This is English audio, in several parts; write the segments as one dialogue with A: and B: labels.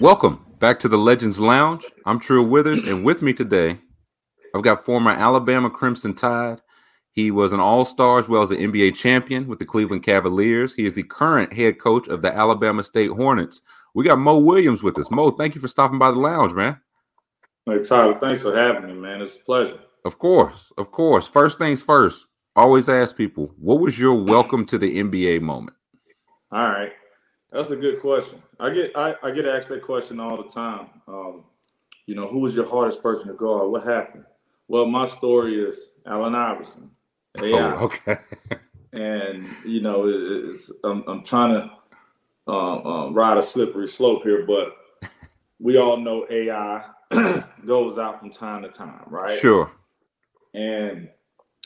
A: Welcome back to the Legends Lounge. I'm Trill Withers, and with me today, I've got former Alabama Crimson Tide. He was an All Star as well as an NBA champion with the Cleveland Cavaliers. He is the current head coach of the Alabama State Hornets. We got Mo Williams with us. Mo, thank you for stopping by the lounge, man.
B: Hey Tyler, thanks for having me, man. It's a pleasure.
A: Of course, of course. First things first. Always ask people, what was your welcome to the NBA moment?
B: All right, that's a good question. I get I, I get asked that question all the time. Um, you know, who was your hardest person to guard? What happened? Well, my story is Allen Iverson.
A: AI. Oh, okay.
B: and you know, it's, I'm, I'm trying to uh, uh, ride a slippery slope here, but we all know AI goes out from time to time, right?
A: Sure.
B: And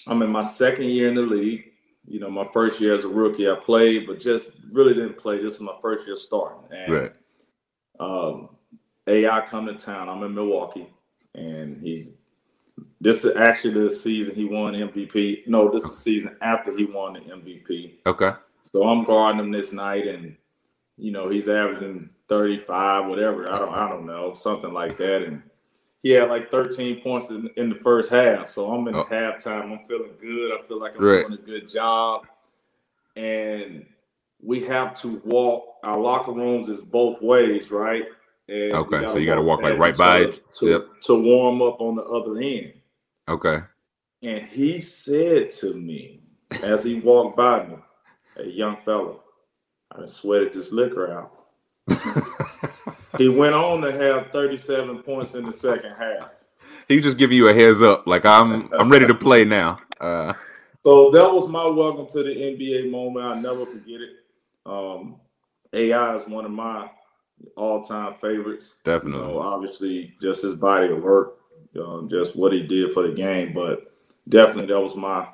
B: I'm in my second year in the league. You know, my first year as a rookie, I played, but just really didn't play. This was my first year starting. And,
A: right.
B: Um, AI come to town. I'm in Milwaukee, and he's this is actually the season he won MVP. No, this is the season after he won the MVP.
A: Okay.
B: So I'm guarding him this night, and you know he's averaging 35, whatever. I don't, I don't know, something like that. And he had like 13 points in, in the first half. So I'm in oh. halftime. I'm feeling good. I feel like I'm right. doing a good job. And we have to walk. Our locker rooms is both ways, right?
A: And okay, so you got to walk like right by it
B: to, yep. to warm up on the other end.
A: Okay.
B: And he said to me as he walked by me, "A young fella, I sweated this liquor out." he went on to have 37 points in the second half.
A: He just giving you a heads up, like I'm I'm ready to play now. Uh,
B: so that was my welcome to the NBA moment. I'll never forget it. Um, AI is one of my all-time favorites.
A: Definitely.
B: You know, obviously, just his body of work, um, just what he did for the game, but definitely that was my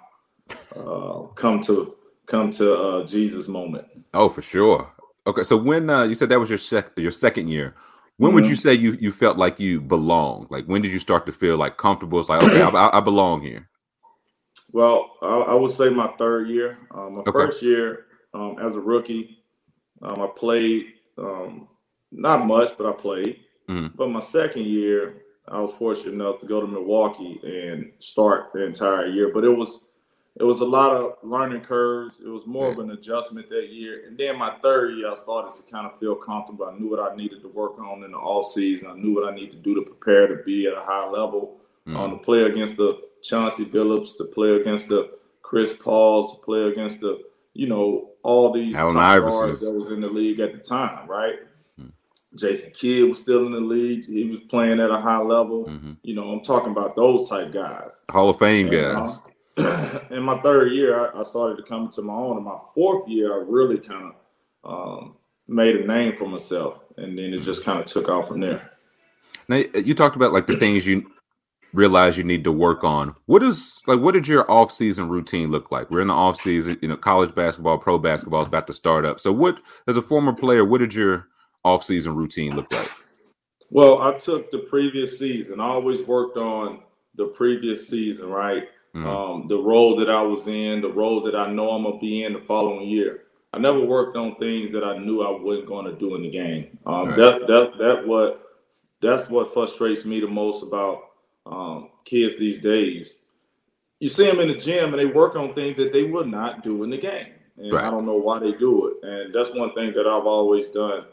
B: uh, come to come to uh, Jesus moment.
A: Oh, for sure. Okay, so when uh, you said that was your sec- your second year, when mm-hmm. would you say you you felt like you belonged? Like when did you start to feel like comfortable? It's like okay, I, I, belong here.
B: Well, I, I, would say my third year. Um, my okay. first year um, as a rookie, um, I played um, not much, but I played. Mm-hmm. But my second year, I was fortunate enough to go to Milwaukee and start the entire year. But it was it was a lot of learning curves. It was more of an adjustment that year. And then my third year, I started to kind of feel comfortable. I knew what I needed to work on in the off season. I knew what I needed to do to prepare to be at a high level. Mm. Um, to play against the Chauncey Billups, to play against the Chris Pauls, to play against the, you know, all these
A: Allen top guards
B: that was in the league at the time, right? Mm. Jason Kidd was still in the league. He was playing at a high level. Mm-hmm. You know, I'm talking about those type guys.
A: Hall of Fame and, guys. Uh,
B: in my third year, I, I, started to come to my own. In my fourth year, I really kind of um, made a name for myself, and then it just kind of took off from there.
A: Now, you talked about like the things you realize you need to work on. What is like? What did your off-season routine look like? We're in the off-season. You know, college basketball, pro basketball is about to start up. So, what as a former player, what did your off-season routine look like?
B: Well, I took the previous season. I always worked on the previous season, right? Mm Um, the role that I was in, the role that I know I'm gonna be in the following year. I never worked on things that I knew I wasn't going to do in the game. Um, right. That that that what that's what frustrates me the most about um, kids these days. You see them in the gym and they work on things that they would not do in the game, and right. I don't know why they do it. And that's one thing that I've always done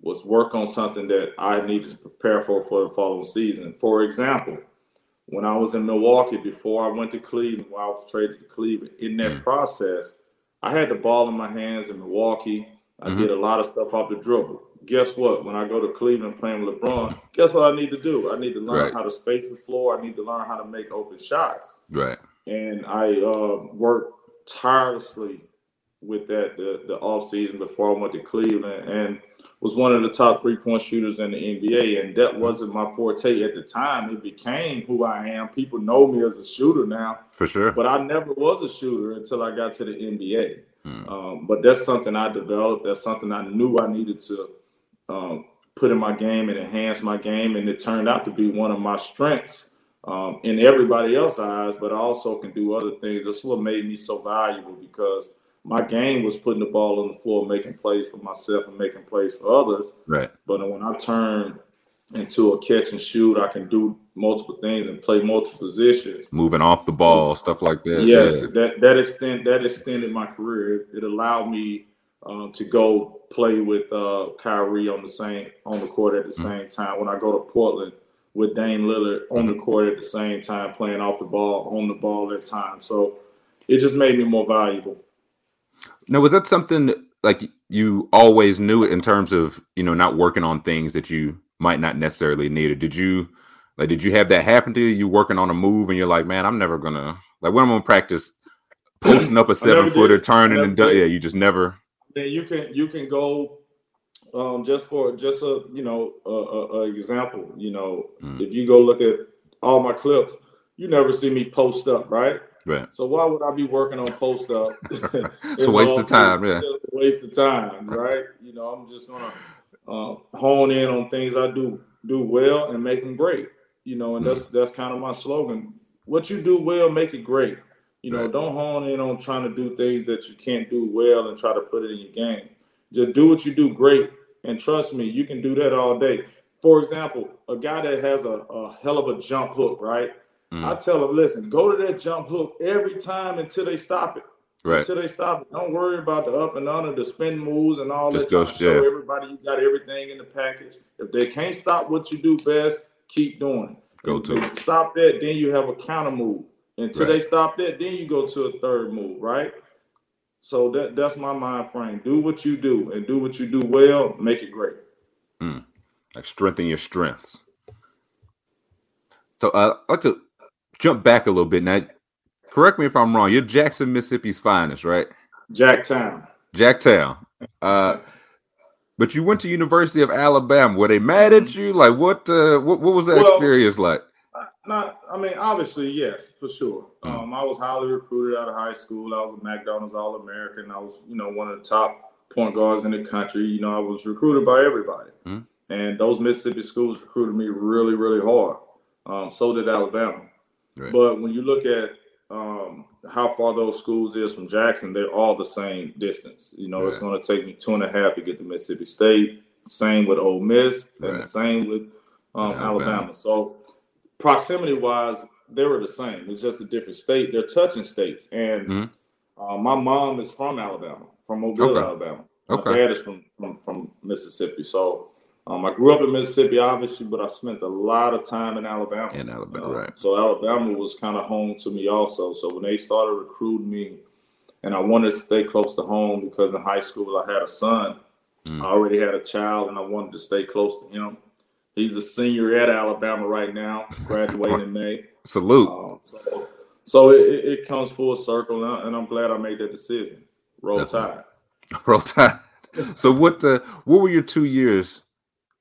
B: was work on something that I needed to prepare for for the following season. For example, when I was in Milwaukee before I went to Cleveland, when I was traded to Cleveland, in that mm. process, I had the ball in my hands in Milwaukee. I mm-hmm. did a lot of stuff off the dribble. Guess what? When I go to Cleveland playing with LeBron, guess what I need to do? I need to learn right. how to space the floor. I need to learn how to make open shots.
A: Right.
B: and I uh, worked tirelessly with that the, the off season before I went to Cleveland and was one of the top three point shooters in the NBA. And that wasn't my forte at the time. It became who I am. People know me as a shooter now.
A: For sure.
B: But I never was a shooter until I got to the NBA. Hmm. Um, but that's something I developed. That's something I knew I needed to um, put in my game and enhance my game. And it turned out to be one of my strengths um, in everybody else's eyes, but I also can do other things. That's what made me so valuable because my game was putting the ball on the floor, making plays for myself and making plays for others.
A: Right.
B: But when I turn into a catch and shoot, I can do multiple things and play multiple positions.
A: Moving off the ball, stuff like that.
B: Yes, yeah. that that extend that extended my career. It, it allowed me um, to go play with uh, Kyrie on the same on the court at the mm-hmm. same time. When I go to Portland, with Dame Lillard on the court at the same time, playing off the ball, on the ball at times. So it just made me more valuable.
A: Now, was that something like you always knew in terms of you know not working on things that you might not necessarily need? Or did you like did you have that happen to you? You working on a move and you're like, man, I'm never gonna like when I'm gonna practice posting up a seven footer, turning and yeah, you just never.
B: Then you can you can go um, just for just a you know a, a, a example, you know, mm. if you go look at all my clips, you never see me post up, right?
A: Right.
B: So why would I be working on post up?
A: it's a waste of time, yeah.
B: waste of time, right? You know, I'm just gonna uh, hone in on things I do do well and make them great. You know, and mm. that's that's kind of my slogan. What you do well, make it great. You know, right. don't hone in on trying to do things that you can't do well and try to put it in your game. Just do what you do great and trust me, you can do that all day. For example, a guy that has a, a hell of a jump hook, right? Mm. I tell them, listen, go to that jump hook every time until they stop it.
A: Right.
B: Until they stop it. Don't worry about the up and under, the spin moves and all Just that. Go, show yeah. everybody you got everything in the package. If they can't stop what you do best, keep doing.
A: Go to
B: stop that, then you have a counter move. Until right. they stop that, then you go to a third move, right? So that that's my mind frame. Do what you do and do what you do well. Make it great.
A: Mm. Like strengthen your strengths. So uh, I'd like to jump back a little bit now. Correct me if I'm wrong. You're Jackson, Mississippi's finest, right?
B: Jacktown.
A: Jacktown. Uh, but you went to University of Alabama. Were they mad at you? Like what? Uh, what, what was that well, experience like?
B: Not, I mean, obviously, yes, for sure. Mm. Um, I was highly recruited out of high school. I was a McDonald's All American. I was, you know, one of the top point guards in the country. You know, I was recruited by everybody. Mm. And those Mississippi schools recruited me really, really hard. Um, so did Alabama. Right. But when you look at um, how far those schools is from Jackson, they're all the same distance. You know, right. it's going to take me two and a half to get to Mississippi State. Same with Ole Miss, and right. same with um, Alabama. Alabama. So proximity wise, they were the same. It's just a different state. They're touching states. And mm-hmm. uh, my mom is from Alabama, from Mobile, okay. Alabama. My okay. dad is from, from, from Mississippi. So um, I grew up in Mississippi, obviously, but I spent a lot of time in Alabama.
A: In Alabama, uh, right.
B: So Alabama was kind of home to me also. So when they started recruiting me, and I wanted to stay close to home because in high school I had a son. Mm. I already had a child, and I wanted to stay close to him. He's a senior at Alabama right now, graduating in May.
A: Salute. Um,
B: so, so it, it, comes full circle, and I'm glad I made that decision. Roll Tide.
A: Roll Tide. So what? Uh, what were your two years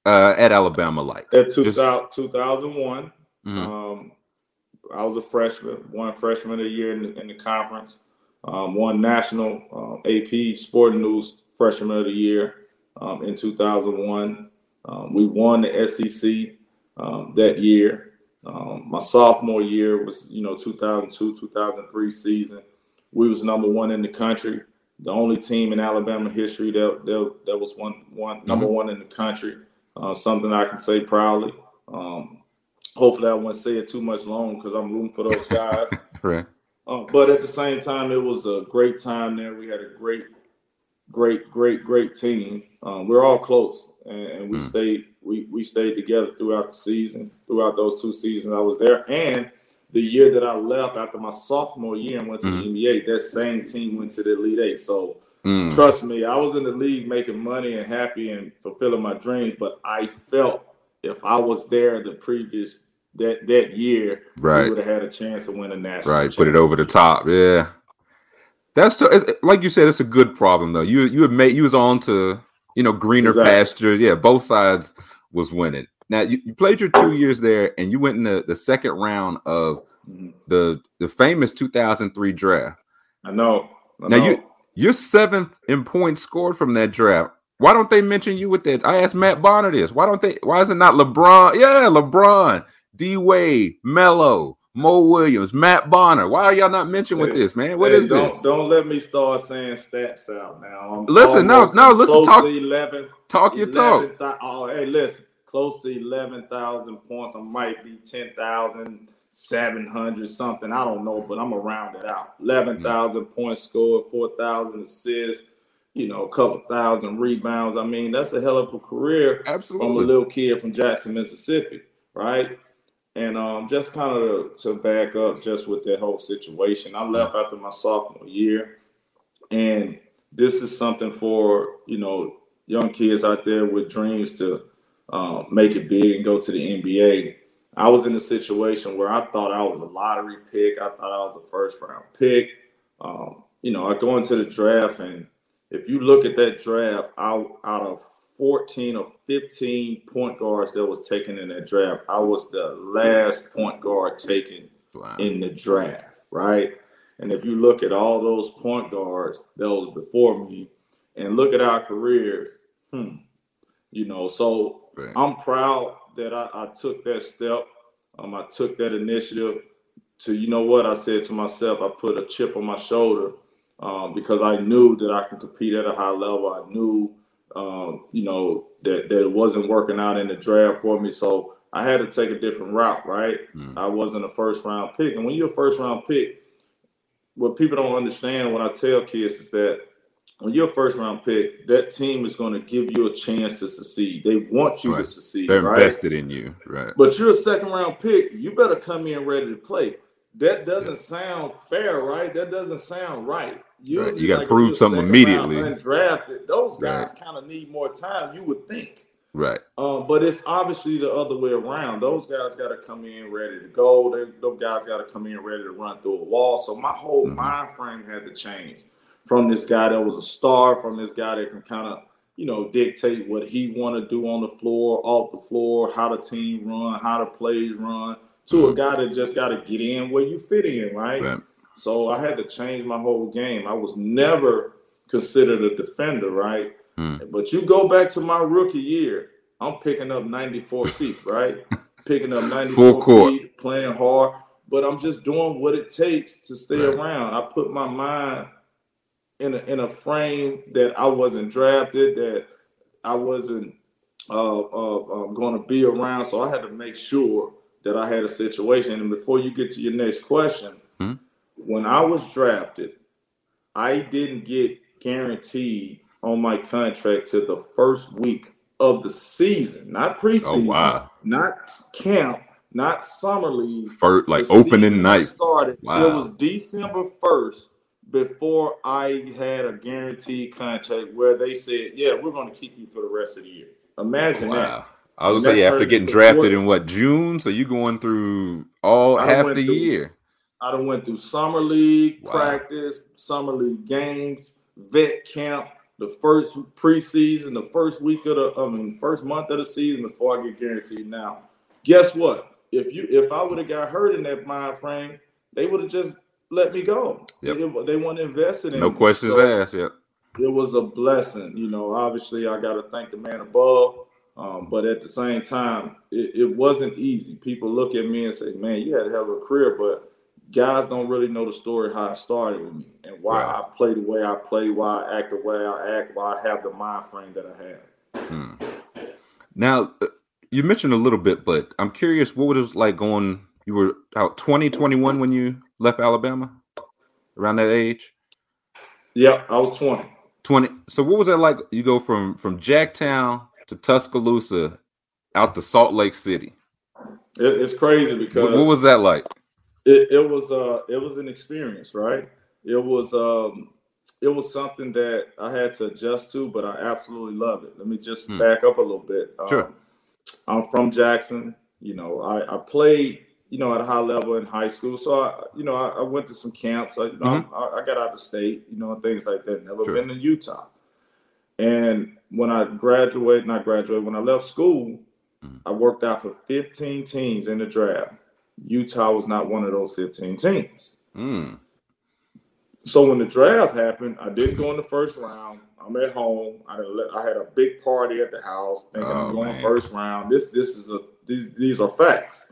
A: uh, at Alabama like?
B: At 2000, 2001, mm-hmm. um, I was a freshman, one freshman of the year in the, in the conference, um, one national uh, AP Sporting News freshman of the year um, in 2001. Um, we won the SEC um, that year. Um, my sophomore year was, you know, 2002, 2003 season. We was number one in the country. The only team in Alabama history that that, that was one one mm-hmm. number one in the country. Uh, something I can say proudly. Um, hopefully, I won't say it too much long because I'm rooting for those guys.
A: right.
B: Uh, but at the same time, it was a great time there. We had a great, great, great, great team. Um, we're all close and, and we mm. stayed we we stayed together throughout the season, throughout those two seasons I was there, and the year that I left after my sophomore year and went to mm. the NBA, that same team went to the Elite Eight. So mm. trust me, I was in the league making money and happy and fulfilling my dreams, but I felt if I was there the previous that that year,
A: right,
B: would have had a chance to win a national.
A: Right, put it over the top. Yeah, that's t- like you said. It's a good problem though. You you had made you was on to you know greener exactly. pastures. Yeah, both sides was winning. Now you, you played your two years there, and you went in the, the second round of mm-hmm. the the famous 2003 draft.
B: I know.
A: I now know. you you're seventh in points scored from that draft. Why don't they mention you with that? I asked Matt Bonner this. Why don't they? Why is it not LeBron? Yeah, LeBron, D Wade, Melo, Mo Williams, Matt Bonner. Why are y'all not mentioning with this, man? What
B: hey,
A: is
B: don't,
A: this?
B: Don't let me start saying stats out now.
A: I'm listen, no, no, listen, talk. 11, talk your 11,
B: talk. oh, hey, listen, close to eleven thousand points. I might be ten thousand. 700 something. I don't know, but I'm gonna round it out. 11,000 mm-hmm. points scored, 4,000 assists, you know, a couple thousand rebounds. I mean, that's a hell of a career
A: Absolutely.
B: from a little kid from Jackson, Mississippi, right? And um, just kind of to, to back up just with that whole situation, I left after my sophomore year. And this is something for, you know, young kids out there with dreams to uh, make it big and go to the NBA I was in a situation where I thought I was a lottery pick. I thought I was a first round pick. Um, you know, I go into the draft, and if you look at that draft, out out of 14 or 15 point guards that was taken in that draft, I was the last point guard taken wow. in the draft, right? And if you look at all those point guards that was before me, and look at our careers, hmm, you know, so right. I'm proud that I, I took that step. Um, I took that initiative to, you know what, I said to myself, I put a chip on my shoulder um, because I knew that I could compete at a high level. I knew, um, you know, that, that it wasn't working out in the draft for me. So I had to take a different route, right? Mm. I wasn't a first round pick. And when you're a first round pick, what people don't understand, what I tell kids is that when you're a first round pick, that team is going to give you a chance to succeed. They want you right. to succeed.
A: They're
B: right?
A: invested in you, right?
B: But you're a second round pick. You better come in ready to play. That doesn't yeah. sound fair, right? That doesn't sound right.
A: right. You got to like prove something immediately.
B: Undrafted, those guys kind of need more time. You would think,
A: right?
B: Um, but it's obviously the other way around. Those guys got to come in ready to go. They, those guys got to come in ready to run through a wall. So my whole mm-hmm. mind frame had to change from this guy that was a star, from this guy that can kind of, you know, dictate what he want to do on the floor, off the floor, how the team run, how the plays run, to mm-hmm. a guy that just got to get in where you fit in, right? right? So I had to change my whole game. I was never considered a defender, right? Mm. But you go back to my rookie year, I'm picking up 94 feet, right? picking up 94 feet, playing hard, but I'm just doing what it takes to stay right. around. I put my mind – in a, in a frame that I wasn't drafted, that I wasn't uh, uh, uh, going to be around. So I had to make sure that I had a situation. And before you get to your next question, hmm when I was drafted, I didn't get guaranteed on my contract to the first week of the season, not preseason, oh, wow. not camp, not summer league.
A: First, like opening night
B: started. Wow. It was December first before I had a guaranteed contract where they said, "Yeah, we're going to keep you for the rest of the year." Imagine wow. that.
A: I was say after getting drafted in what June, so you going through all half the through, year.
B: I done went through summer league wow. practice, summer league games, vet camp, the first preseason, the first week of the, I mean, first month of the season before I get guaranteed. Now, guess what? If you if I would have got hurt in that mind frame, they would have just let me go. Yep. They, they want to invest in it.
A: No questions so asked. Yep.
B: It was a blessing. You know, obviously, I got to thank the man above. Um, but at the same time, it, it, wasn't easy. People look at me and say, "Man, you had to have a career," but guys don't really know the story how it started with me and why right. I play the way I play, why I act the way I act, why I have the mind frame that I have.
A: Hmm. Now, uh, you mentioned a little bit, but I'm curious, what was it like going? You were out 2021 when you left Alabama around that age?
B: Yeah, I was 20.
A: 20. So what was that like? You go from from Jacktown to Tuscaloosa out to Salt Lake City.
B: It, it's crazy because
A: what, what, was that like?
B: It, it was uh it was an experience, right? It was um it was something that I had to adjust to, but I absolutely love it. Let me just hmm. back up a little bit.
A: Sure. Um,
B: I'm from Jackson. You know, I, I played, you know, at a high level in high school. So I, you know, I, I went to some camps. I, you know,
A: Mhm.
B: I, I got out of state, you know, and things like that. Never
A: Sure.
B: been to Utah. And when I graduated, not graduated, when I left school,
A: Mhm.
B: I worked out for 15 teams in the draft. Utah was not one of those 15 teams.
A: Mm.
B: So when the draft happened, I didn't go in the first round. I'm at home. I had a, I had a big party at the house, thinking
A: Oh,
B: I'm going
A: man.
B: first round. This this is a these these are facts.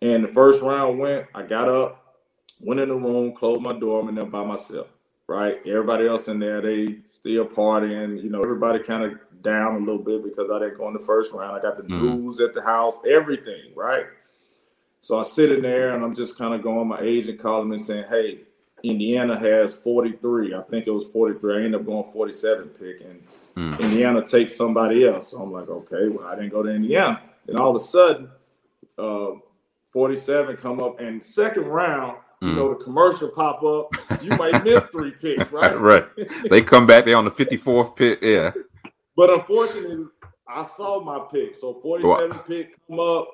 B: And the first round went. I got up, went in the room, closed my door. I'm in there by myself. Right, everybody else in there, they still partying. You know, everybody kind of down a little bit because I didn't go in the first round. I got the
A: Mhm.
B: news at the house, everything. Right. So I sit in there and I'm just kind of going. My agent calling me and saying, "Hey, Indiana has 43. I think it was 43. I ended up going 47 pick, and
A: Mm.
B: Indiana takes somebody else. So I'm like, okay, well, I didn't go to Indiana. And all of a sudden, uh, 47 come up, and second round, you
A: Mm.
B: know, the commercial pop up. You might miss three picks, right?
A: Right. They come back. They on the fifty fourth pick. Yeah.
B: But unfortunately, I saw my pick. So 47 pick come up.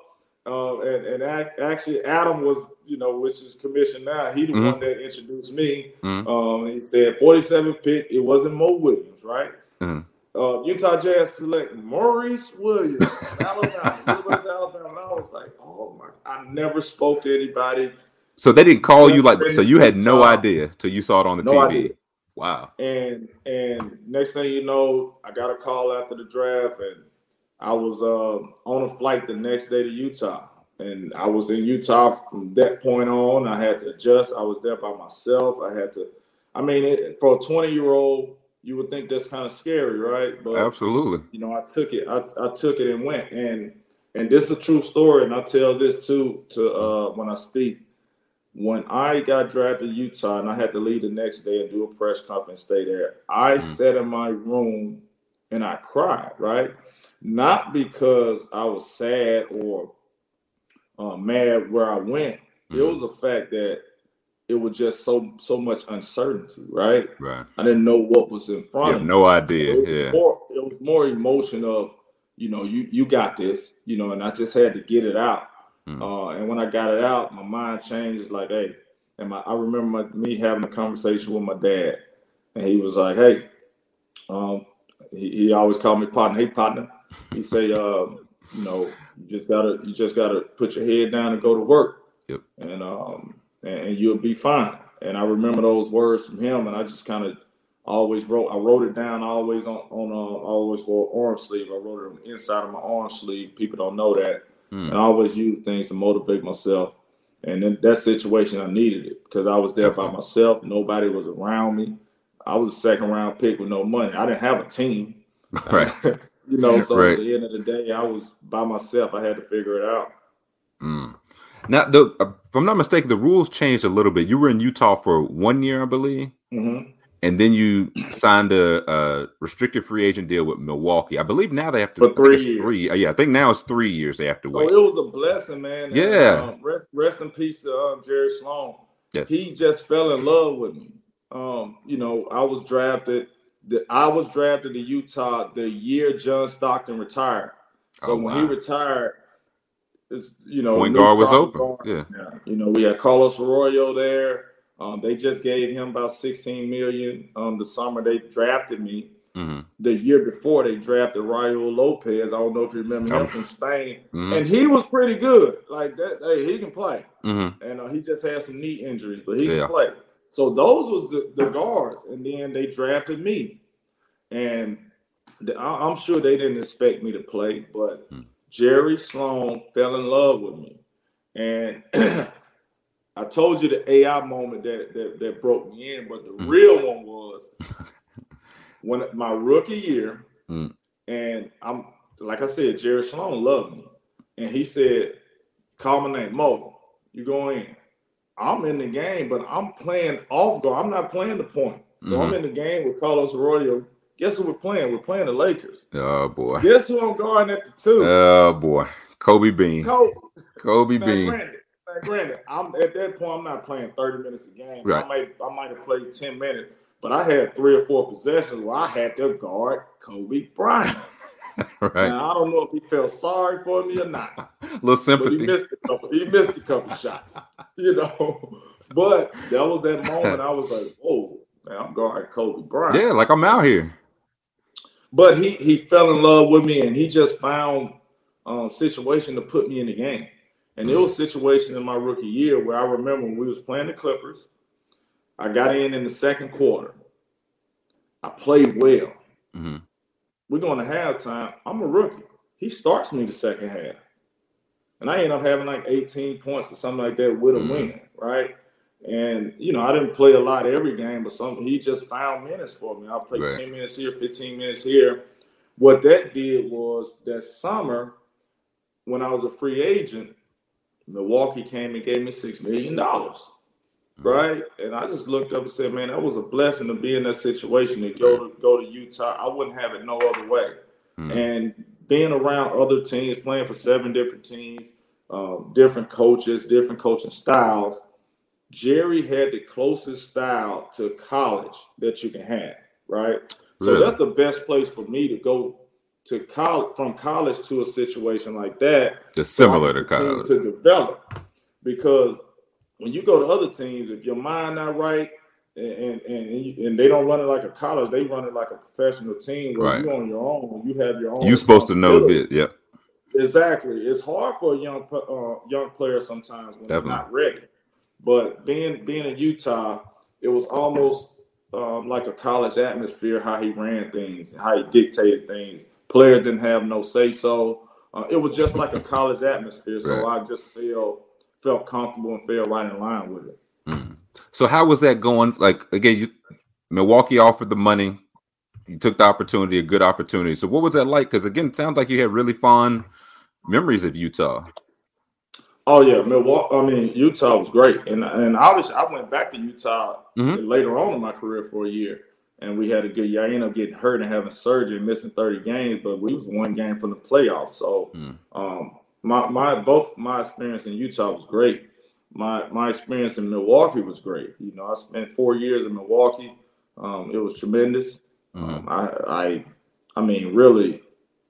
B: Uh, and and ac- actually, Adam was, you know, which is commissioned now. He the
A: Mhm.
B: one that introduced me.
A: Mhm.
B: Um, he said 47 pick. It wasn't Mo Williams, right?
A: Mhm.
B: Uh, Utah Jazz select Maurice Williams, Alabama, University of Alabama. And I was like, oh my! I never spoke to anybody.
A: So they didn't call you like. So you had no idea till you saw it on the
B: No
A: TV.
B: idea.
A: Wow.
B: And and next thing you know, I got a call after the draft, and I was uh, on a flight the next day to Utah. And I was in Utah from that point on. I had to adjust. I was there by myself. I had to. I mean, it, for a twenty year old, you would think that's kind of scary, right? But
A: Absolutely.
B: you know, I took it. I, I took it and went. And and this is a true story. And I tell this too to uh, when I speak. When I got drafted to Utah and I had to leave the next day and do a press conference, stay there. I
A: Mhm.
B: sat in my room and I cried. Right, not because I was sad or uh, mad where I went. It
A: Mhm.
B: was a fact that it was just so so much uncertainty. Right,
A: Right.
B: I didn't know what was in front
A: You
B: of
A: have
B: me.
A: no
B: It
A: idea.
B: was
A: Yeah.
B: more, it was more emotion of, you know, you you got this, you know, and I just had to get it out.
A: Mm.
B: Uh, and when I got it out, my mind changed. Like, hey, and my I remember my, me having a conversation with my dad, and he was like, hey, um, he, he always called me partner. Hey, partner. He say, uh, you know, you just gotta you just gotta put your head down and go to work,
A: Yep.
B: and um, and, you'll be fine. And I remember those words from him, and I just kind of always wrote. I wrote it down always on on. Uh, always wore arm sleeve. I wrote it on the inside of my arm sleeve. People don't know that,
A: Mm.
B: and I always use things to motivate myself. And in that situation, I needed it because I was there by myself. Nobody was around me. I was a second round pick with no money. I didn't have a team.
A: Right.
B: you know, so
A: Right.
B: at the end of the day, I was by myself. I had to figure it out.
A: Mm. Now, the, uh, if I'm not mistaken, the rules changed a little bit. You were in Utah for one year, I believe,
B: hmm
A: and then you signed a, a restricted free agent deal with Milwaukee. I believe now they have to
B: For three years.
A: Three, uh, yeah, I think now it's three years they have to
B: So
A: wait.
B: it was a blessing, man. And,
A: Yeah.
B: um, rest, rest in peace to um, Jerry Sloan.
A: yes.
B: He just fell in love with me. Um, you know, I was drafted. The, I was drafted to Utah the year John Stockton retired. So
A: Oh,
B: when
A: wow.
B: he retired, it's you know
A: Point guard was open.
B: guard. Yeah, you know we had Carlos Arroyo there. Um, they just gave him about 16 million. Um, the summer they drafted me.
A: hmm
B: The year before they drafted Raul Lopez. I don't know if you remember him
A: Oh.
B: from Spain,
A: hmm
B: and he was pretty good. Like that, hey, he can play
A: hmm
B: and uh, he just had some knee injuries, but he
A: Yeah.
B: can play. So those was the, the guards, and then they drafted me, and the, I, I'm sure they didn't expect me to play, but
A: Hmm.
B: Jerry Sloan fell in love with me, and I told you the AI moment that that, that broke me in, but the
A: Mhm.
B: real one was when my rookie year,
A: Mm.
B: and I'm like I said, Jerry Sloan loved me, and he said, "Call my name, Mo. You go in." I'm in the game, but I'm playing off guard. I'm not playing the point. So I'm
A: Mhm.
B: in the game with Carlos Arroyo. Guess who we're playing? We're playing the Lakers.
A: Oh boy.
B: Guess who I'm guarding at the two?
A: Oh boy. Kobe Bean.
B: Kobe.
A: Kobe
B: Now,
A: Bean.
B: granted, now, granted, I'm at that point. I'm not playing 30 minutes a game.
A: Right.
B: I might, I might have played 10 minutes, but I had three or four possessions where I had to guard Kobe Bryant.
A: right.
B: Now I don't know if he felt sorry for me or not.
A: a little sympathy.
B: he missed a couple. He missed a couple shots, you know. But that was that moment. I was like, "Oh, man, I'm guarding Kobe Bryant."
A: Yeah, like I'm out here.
B: But he he fell in love with me, and he just found um, situation to put me in the game. And there was a situation in my rookie year where I remember when we was playing the Clippers. I got in in the second quarter. I played well.
A: Mm-hmm.
B: We're going to halftime. I'm a rookie. He starts me the second half. And I end up having like 18 points or something like that with a
A: Mhm.
B: win, right? And you know, I didn't play a lot every game, but some he just found minutes for me. I played
A: Right.
B: 10 minutes here, 15 minutes here. What that did was that summer, when I was a free agent, Milwaukee came and gave me six million dollars. Right. And I just looked up and said, man, that was a blessing to be in that situation to go to go to Utah. I wouldn't have it no other way.
A: Mhm.
B: And being around other teams, playing for seven different teams, um, different coaches, different coaching styles. Jerry had the closest style to college that you can have, right? So
A: Really?
B: that's the best place for me to go to college from college to a situation like that
A: Just similar to college.
B: to develop because when you go to other teams, if your mind not right and and and, you- and they don't run it like a college, they run it like a professional team where
A: Right.
B: you on your own, you have your own.
A: You're supposed to know
B: responsibility.
A: this. Yep.
B: Exactly. It's hard for a young uh, young player sometimes when
A: Definitely.
B: they're not ready. But being being in Utah, it was almost um, like a college atmosphere. How he ran things, and how he dictated things. Players didn't have no say so. Uh, it was just like a college atmosphere. So
A: Right.
B: I just feel felt comfortable and felt right in line with it.
A: Mhm. So how was that going? Like again, you Milwaukee offered the money. You took the opportunity, a good opportunity. So what was that like? Because again, it sounds like you had really fond memories of Utah.
B: Oh yeah, Milwaukee. I mean, Utah was great, and and obviously I went back to Utah
A: Mhm.
B: later on in my career for a year, and we had a good year. I ended up getting hurt and having surgery, and missing thirty games, but we was one game from the playoffs. So,
A: Mm.
B: um, my my both my experience in Utah was great. My my experience in Milwaukee was great. You know, I spent four years in Milwaukee. Um, it was tremendous. Um, I I I mean, really,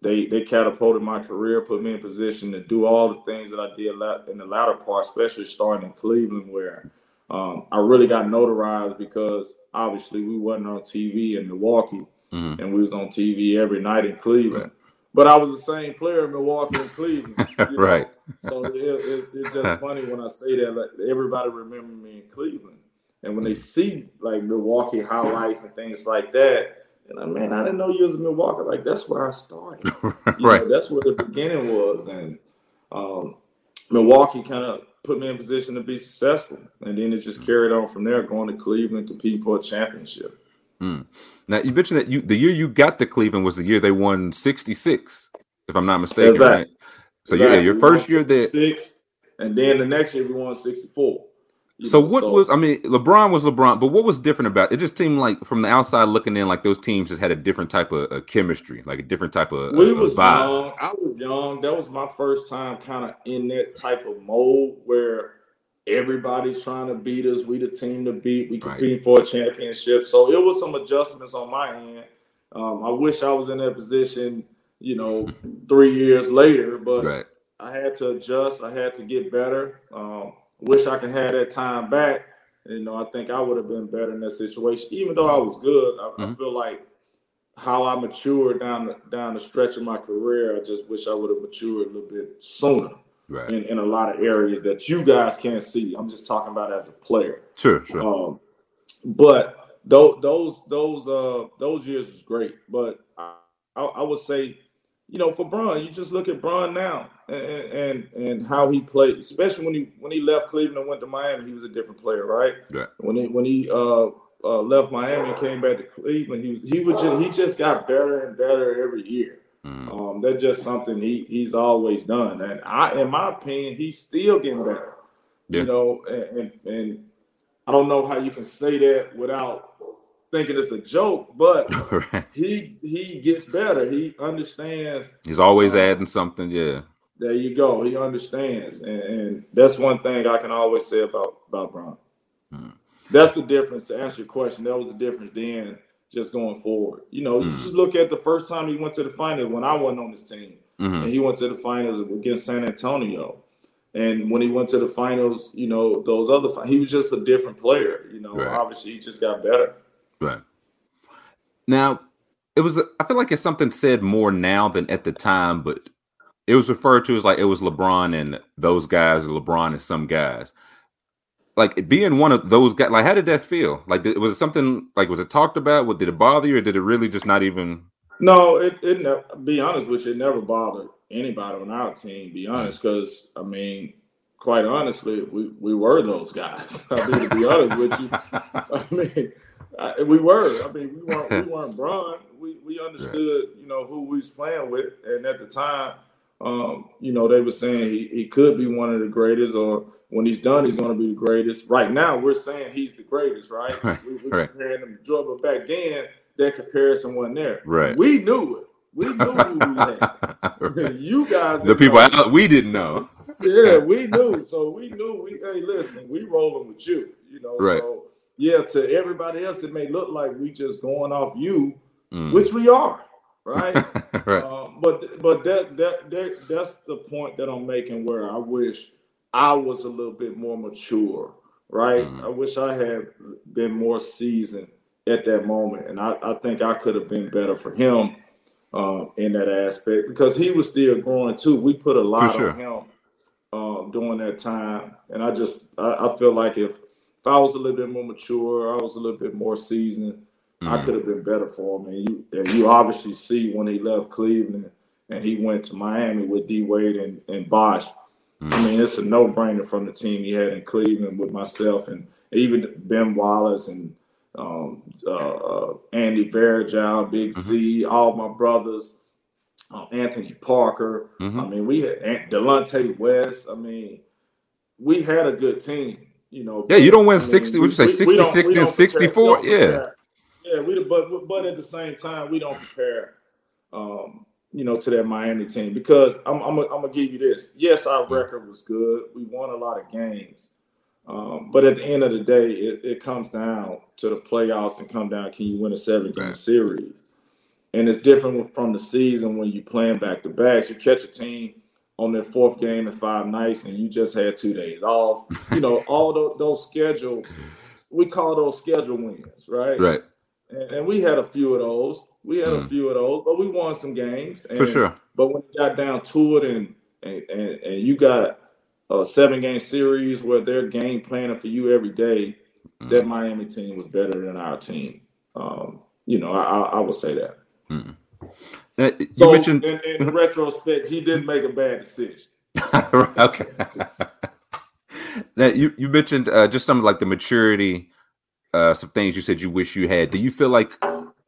B: they they catapulted my career, put me in position to do all the things that I did in the latter part, especially starting in Cleveland, where um, I really got notarized because obviously we wasn't on TV in Milwaukee,
A: Mhm.
B: and we was on TV every night in Cleveland.
A: Right.
B: But I was the same player in Milwaukee and Cleveland.
A: Right.
B: So it, it, it's just funny when I say that. Like everybody remember me in Cleveland, and when they see like Milwaukee highlights and things like that, and like, man, I didn't know you was in Milwaukee. Like that's where I started.
A: Right.
B: know, that's where the beginning was, and um, Milwaukee kind of put me in position to be successful, and then it just carried on from there, going to Cleveland, competing for a championship.
A: Now you mentioned that you the year you got to Cleveland was the year they won 66, if I'm not mistaken.
B: Exactly.
A: Right? So yeah, your first year there.
B: six, and then the next year we won sixty four.
A: So what was I mean? LeBron was LeBron, but what was different about it? It just seemed like from the outside looking in, like those teams just had a different type of uh, chemistry, like a different type of
B: we was
A: vibe.
B: young. I was young. That was my first time kind of in that type of mold where everybody's trying to beat us. We the team to beat. We
A: Right.
B: competing for a championship. So it was some adjustments on my end. Um, I wish I was in that position, you know, three years later, but
A: Right.
B: I had to adjust. I had to get better. Um, wish I could have that time back. You know, I think I would have been better in that situation. Even though I was good, I, I
A: Mhm.
B: feel like how I matured down the down the stretch of my career. I just wish I would have matured a little bit sooner
A: Right.
B: in, in a lot of areas that you guys can't see. I'm just talking about as a player.
A: Sure. Sure.
B: Um, but those those those uh those years was great. But I, I, I would say, you know, for Bron, you just look at Bron now and, and and how he played, especially when he when he left Cleveland and went to Miami, he was a different player, right?
A: Right.
B: When he when he uh, uh left Miami and came back to Cleveland, he he was just, he just got better and better every year.
A: Mhm.
B: Um, that's just something he he's always done, and I, in my opinion, he's still getting better.
A: Yeah.
B: You know, and, and and I don't know how you can say that without thinking it's a joke, but
A: right.
B: he he gets better. He understands.
A: He's always adding something. Yeah.
B: There you go. He understands, and, and that's one thing I can always say about about Bron.
A: Hmm.
B: That's the difference. To answer your question, that was the difference. Then just going forward, you know, you
A: Hmm.
B: just look at the first time he went to the final when I wasn't on this team. mm-hmm. and he went to the finals against San Antonio. And when he went to the finals, you know, those other he was just a different player. You know, right. obviously he just got better.
A: Right. Now, it was I feel like it's something said more now than at the time, but it was referred to as like it was LeBron and those guys, LeBron and some guys. Like being one of those guys, like how did that feel? Like was it something like was it talked about? What did it bother you, or did it really just not even?
B: No, it it never, be honest with you, it never bothered anybody on our team. Be mm. honest, because I mean, quite honestly, we we were those guys. I mean, to be honest with you, I mean, I, we were. I mean, we weren't we weren't Bron. We we understood, you know, who we was playing with, and at the time um, you know, they were saying he, he could be one of the greatest, or when he's done, he's going to be the greatest. Right now, we're saying he's the greatest, right?
A: right.
B: We,
A: are right.
B: comparing him to Jordan, but back then, that comparison wasn't there.
A: Right.
B: We knew it. We knew who we had. right. You guys,
A: the people out, we didn't know.
B: yeah, we knew. So we knew. We hey, listen, we rolling with you. You know.
A: Right.
B: So yeah, to everybody else, it may look like we just going off you, mm. which we are right?
A: right.
B: Um, but but that, that that that's the point that I'm making where I wish I was a little bit more mature, right? Mm-hmm. I wish I had been more seasoned at that moment, and I, I think I could have been better for him um, in that aspect because he was still growing too. We put a lot sure. on him um, during that time, and I just I, I feel like if if I was a little bit more mature, I was a little bit more seasoned Mm-hmm. I could have been better for him. And you, and you obviously see when he left Cleveland and he went to Miami with D Wade and, and Bosh. Mm-hmm. I mean, it's a no brainer from the team he had in Cleveland with myself and even Ben Wallace and um, uh, uh, Andy Varejao, Big mm-hmm. Z, all my brothers, uh, Anthony Parker. Mm-hmm. I mean, we had Delonte West. I mean, we had a good team. You know,
A: yeah, you don't win I mean, 60. Would you say 60, 60, and 64? Yeah.
B: Yeah, we but but at the same time, we don't compare, um, you know, to that Miami team because I'm I'm, I'm gonna give you this. Yes, our record was good. We won a lot of games, um, but at the end of the day, it, it comes down to the playoffs and come down. Can you win a seven game right. series? And it's different from the season when you playing back to backs. You catch a team on their fourth game in five nights, and you just had two days off. You know, all those, those schedule, we call those schedule wins, right?
A: Right
B: and, and we had a few of those. We had mm. a few of those, but we won some games. And,
A: For sure.
B: But when it got down to it, and and and, and you got a seven game series where they're game planning for you every day, mm. that Miami team was better than our team. Um, you know, I, I, would say that.
A: Mm. Uh, you
B: so mentioned in, in retrospect, he didn't make a bad decision.
A: okay. now you you mentioned uh, just some like the maturity uh, some things you said you wish you had. Do you feel like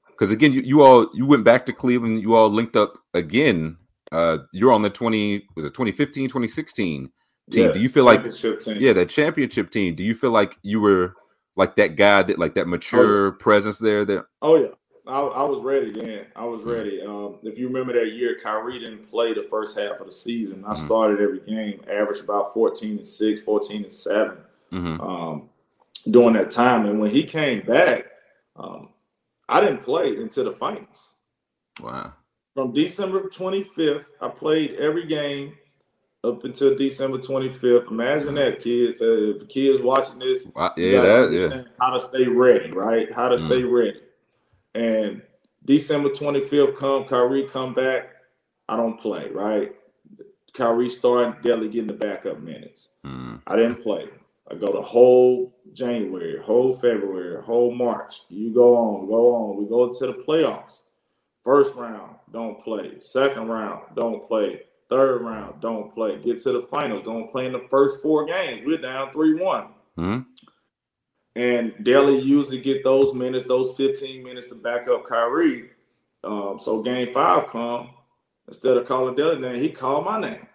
A: because again you, you all you went back to Cleveland, you all linked up again. Uh, you're on the 20 was it 2015, 2016 team. Yes, do you feel like
B: team.
A: yeah, that championship team? Do you feel like you were like that guy that like that mature oh, presence there that
B: oh yeah. I, I, was ready then. I was mm-hmm. ready. Um, if you remember that year, Kyrie didn't play the first half of the season. I mm-hmm. started every game, averaged about 14 and 6, 14 and 7. Mm-hmm. Um, during that time. And when he came back, um, I didn't play until the finals.
A: Wow.
B: From December 25th, I played every game up until December 25th. Imagine that, kids. Uh, if kids watching this,
A: wow. yeah, that, yeah.
B: how to stay ready, right? How to mm. stay ready. And December 25th come, Kyrie come back, I don't play, right? Kyrie starting, Delly getting the backup minutes. Mm. I didn't play. I go the whole January, whole February, whole March. You go on, go on. We go to the playoffs. First round, don't play. Second round, don't play. Third round, don't play. Get to the finals, don't play in the first four games. We're down 3 one mm-hmm. And Delly usually get those minutes, those 15 minutes to back up Kyrie. Um, so game five come, instead of calling Delly name, he called my name.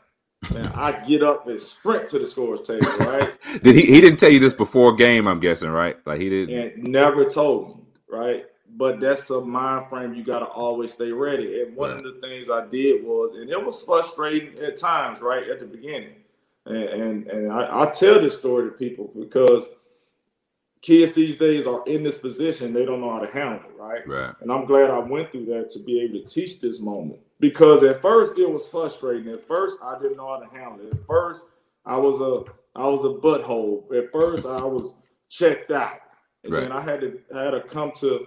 B: Man, I get up and sprint to the scores table, right?
A: Did he? He didn't tell you this before game, I'm guessing, right? Like he didn't.
B: And never told me, right? But that's a mind frame you got to always stay ready. And one right. of the things I did was, and it was frustrating at times, right at the beginning. And and, and I, I tell this story to people because kids these days are in this position, they don't know how to handle it, right?
A: Right.
B: And I'm glad I went through that to be able to teach this moment. Because at first it was frustrating. At first I didn't know how to handle it. At first I was a I was a butthole. At first I was checked out. And
A: Right.
B: then I had to I had to come to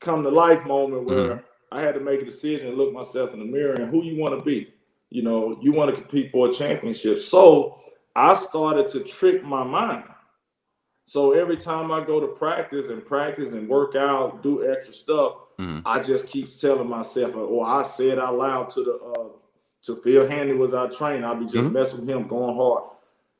B: come to life moment where
A: Mhm.
B: I had to make a decision and look myself in the mirror and who you want to be. You know, you want to compete for a championship. So I started to trick my mind. So every time I go to practice and practice and work out, do extra stuff,
A: Mhm.
B: I just keep telling myself, or I say it out loud to the uh, to Phil Handy was our trainer. I'll be just
A: Mhm.
B: messing with him, going hard.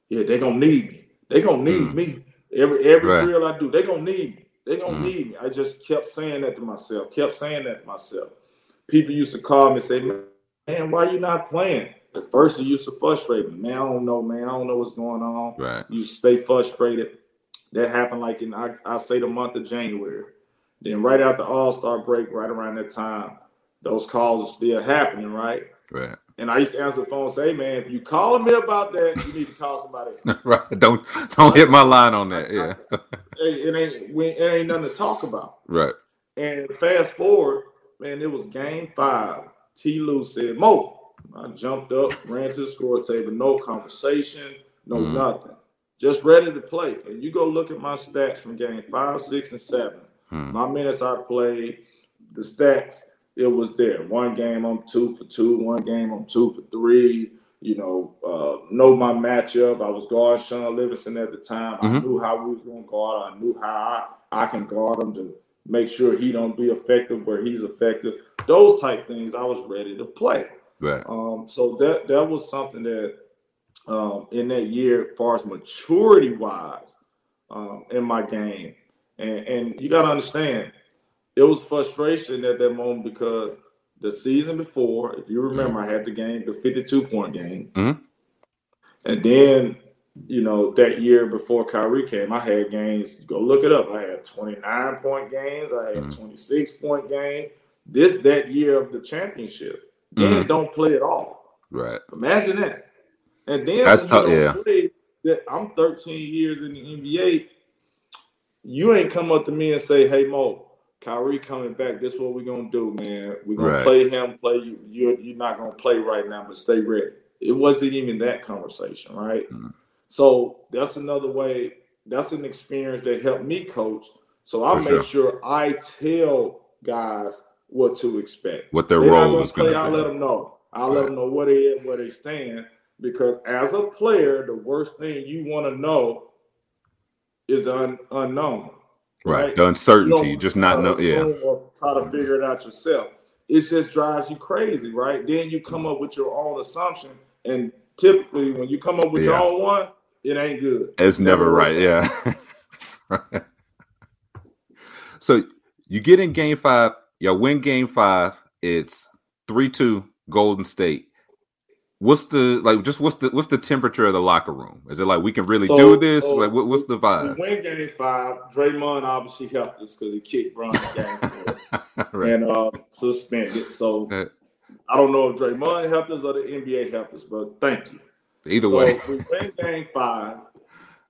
B: Yeah, they gonna need me. They gonna need
A: Mhm.
B: me. Every every
A: Right.
B: drill I do, they gonna need me. They gonna
A: Mhm.
B: need me. I just kept saying that to myself. Kept saying that to myself. People used to call me and say, "Man, why you not playing?" At first, it used to frustrate me. Man, I don't know, man. I don't know what's going on.
A: Right.
B: You stay frustrated. That happened like in I, I say the month of January. Then right after All Star break, right around that time, those calls are still happening, right?
A: Right.
B: And I used to answer the phone and say, hey, man, if you calling me about that, you need to call somebody.
A: right. Don't don't hit my line on that. Yeah.
B: Hey, it ain't we, it ain't nothing to talk about.
A: right.
B: And fast forward, man, it was game five. T. Lue said, Mo. I jumped up, ran to the score table, no conversation, no
A: Mhm.
B: nothing. Just ready to play. And you go look at my stats from game five, six, and seven.
A: Hmm.
B: My minutes I played, the stats, it was there. One game I'm two for two, one game I'm two for three. You know, uh, know my matchup. I was guarding Shaun Livingston at the time. I
A: Mhm.
B: knew how we was gonna guard. I knew how I, I can guard him to make sure he don't be effective where he's effective. Those type things, I was ready to play.
A: Right.
B: Um, so that that was something that um, in that year, as far as maturity wise, um, in my game, and and you got to understand, it was frustration at that moment because the season before, if you remember, I had the game, the fifty-two point game,
A: Mhm.
B: and then you know that year before Kyrie came, I had games. Go look it up. I had twenty-nine point games. I had
A: Mhm.
B: twenty-six point games. This that year of the championship. Then
A: Mhm.
B: don't play at all.
A: Right.
B: Imagine that. And then
A: That's tough, yeah.
B: that I'm 13 years in the NBA. You ain't come up to me and say, "Hey Mo, Kyrie coming back. This is what we're gonna do, man. We're gonna
A: Right.
B: play him. Play you. You're you're not gonna play right now, but stay ready." It wasn't even that conversation, right?
A: Mhm.
B: So that's another way. That's an experience that helped me coach. So I
A: For
B: make
A: sure.
B: sure I tell guys what to expect.
A: What their
B: They're
A: role
B: gonna be. I'll let them know. I'll let them know what they is, where they stand. Because as a player, the worst thing you want to know is the un- unknown.
A: Right.
B: right?
A: The uncertainty. Just not know. Yeah.
B: or try to mm-hmm. figure it out yourself. It just drives you crazy, right? Then you come up with your own assumption, and typically when you come up with
A: Yeah.
B: your own one, it ain't good.
A: It's never
B: Never
A: right. Yeah. Right. So you get in game five, you win game five, it's three two Golden State. What's the like just what's the what's the temperature of the locker room? Is it like we can really
B: So-
A: do this?
B: so
A: like what, what's the
B: We
A: vibe?
B: win game five. Draymond obviously helped us because he kicked Bron game
A: right.
B: and uh, suspended. So
A: Uh,
B: I don't know if Draymond helped us or the NBA helped us, but thank you.
A: Either
B: so
A: way.
B: we win game five.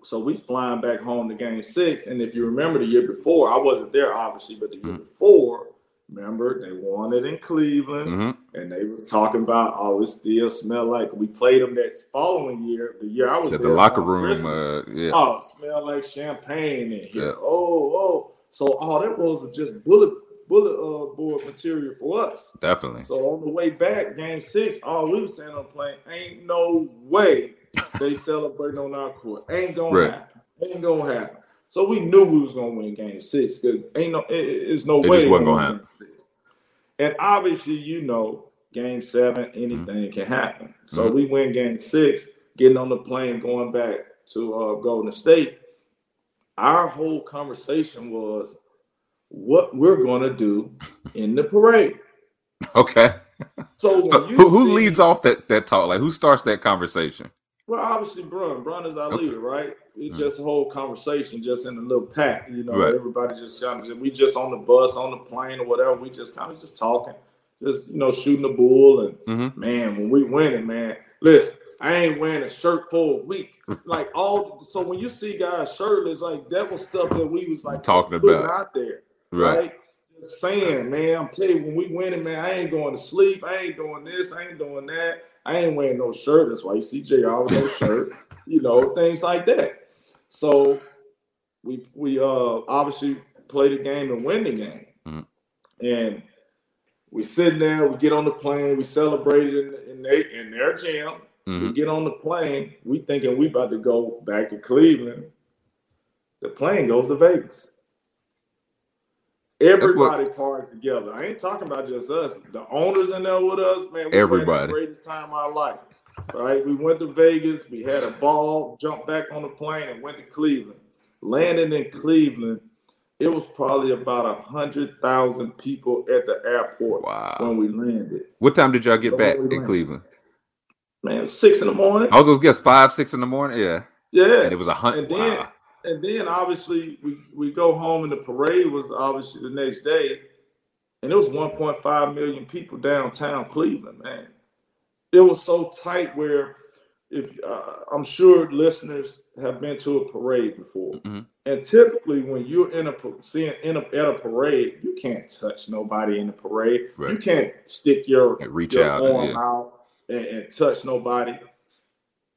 B: So we flying back home to game six. And if you remember the year before, I wasn't there obviously, but the year
A: Mhm.
B: before, remember they won it in Cleveland
A: hmm
B: and they was talking about oh it still smell like we played them that following year, the year I was
A: Said the locker room, uh, yeah.
B: Oh, smell like champagne in here.
A: Yeah.
B: Oh, oh. So all that was was just bullet bullet uh, board material for us.
A: Definitely.
B: So on the way back, game six, all we were saying on plane, ain't no way they celebrating on our court. Ain't gonna
A: Right.
B: happen. Ain't gonna happen. So we knew we was gonna win game six because ain't no it, it's no
A: It
B: way they
A: wasn't
B: gonna win. And obviously, you know, game seven, anything
A: Mm-hmm.
B: can happen. So we win game six, getting on the plane, going back to uh, Golden State. Our whole conversation was what we're gonna do in the parade.
A: Okay.
B: So
A: So who, who
B: see-
A: leads off that that talk? Like who starts that conversation?
B: Well, obviously, Bron. Bron is our
A: Okay.
B: leader, right? It's
A: Mm.
B: just a whole conversation, just in a little pack. You know,
A: Right.
B: everybody just kind of, we just on the bus, on the plane, or whatever. We just kind of just talking, just you know, shooting the bull. And
A: Mhm.
B: man, when we win it, man, listen, I ain't wearing a shirt for a week. Like all so when you see guys shirtless, like that was stuff that we was like
A: talking about
B: out there. Right. right? Just saying, man, I'm telling you, when we winning, man, I ain't going to sleep. I ain't doing this, I ain't doing that. I ain't wearing no shirt. That's why you see JR with no shirt, you know, things like that. So we we uh obviously play the game and win the game. Mm-hmm. And we sitting there, we get on the plane, we celebrated in, in, their, in their gym. Mm-hmm. We get on the plane, we thinking we about to go back to Cleveland. The plane goes to Vegas. Everybody what, parties together. I ain't talking about just us. The owners in there with us, man. We
A: everybody. Had
B: the greatest time of our life. Right? we went to Vegas. We had a ball, jumped back on the plane, and went to Cleveland. Landing in Cleveland, it was probably about a hundred thousand people at the airport wow. when we landed.
A: What time did y'all get back in. Cleveland?
B: Man, six in the morning.
A: I was gonna guess five, six in the morning. Yeah.
B: Yeah.
A: And it was a hundred. Wow
B: and then obviously we, we go home and the parade was obviously the next day, and it was 1.5 million people downtown Cleveland, man. It was so tight where if uh, I'm sure listeners have been to a parade before, mm-hmm. and typically when you're in a seeing in a, at a parade, you can't touch nobody in the parade. Right. You can't stick your,
A: reach
B: your
A: out,
B: arm yeah. out and, and touch nobody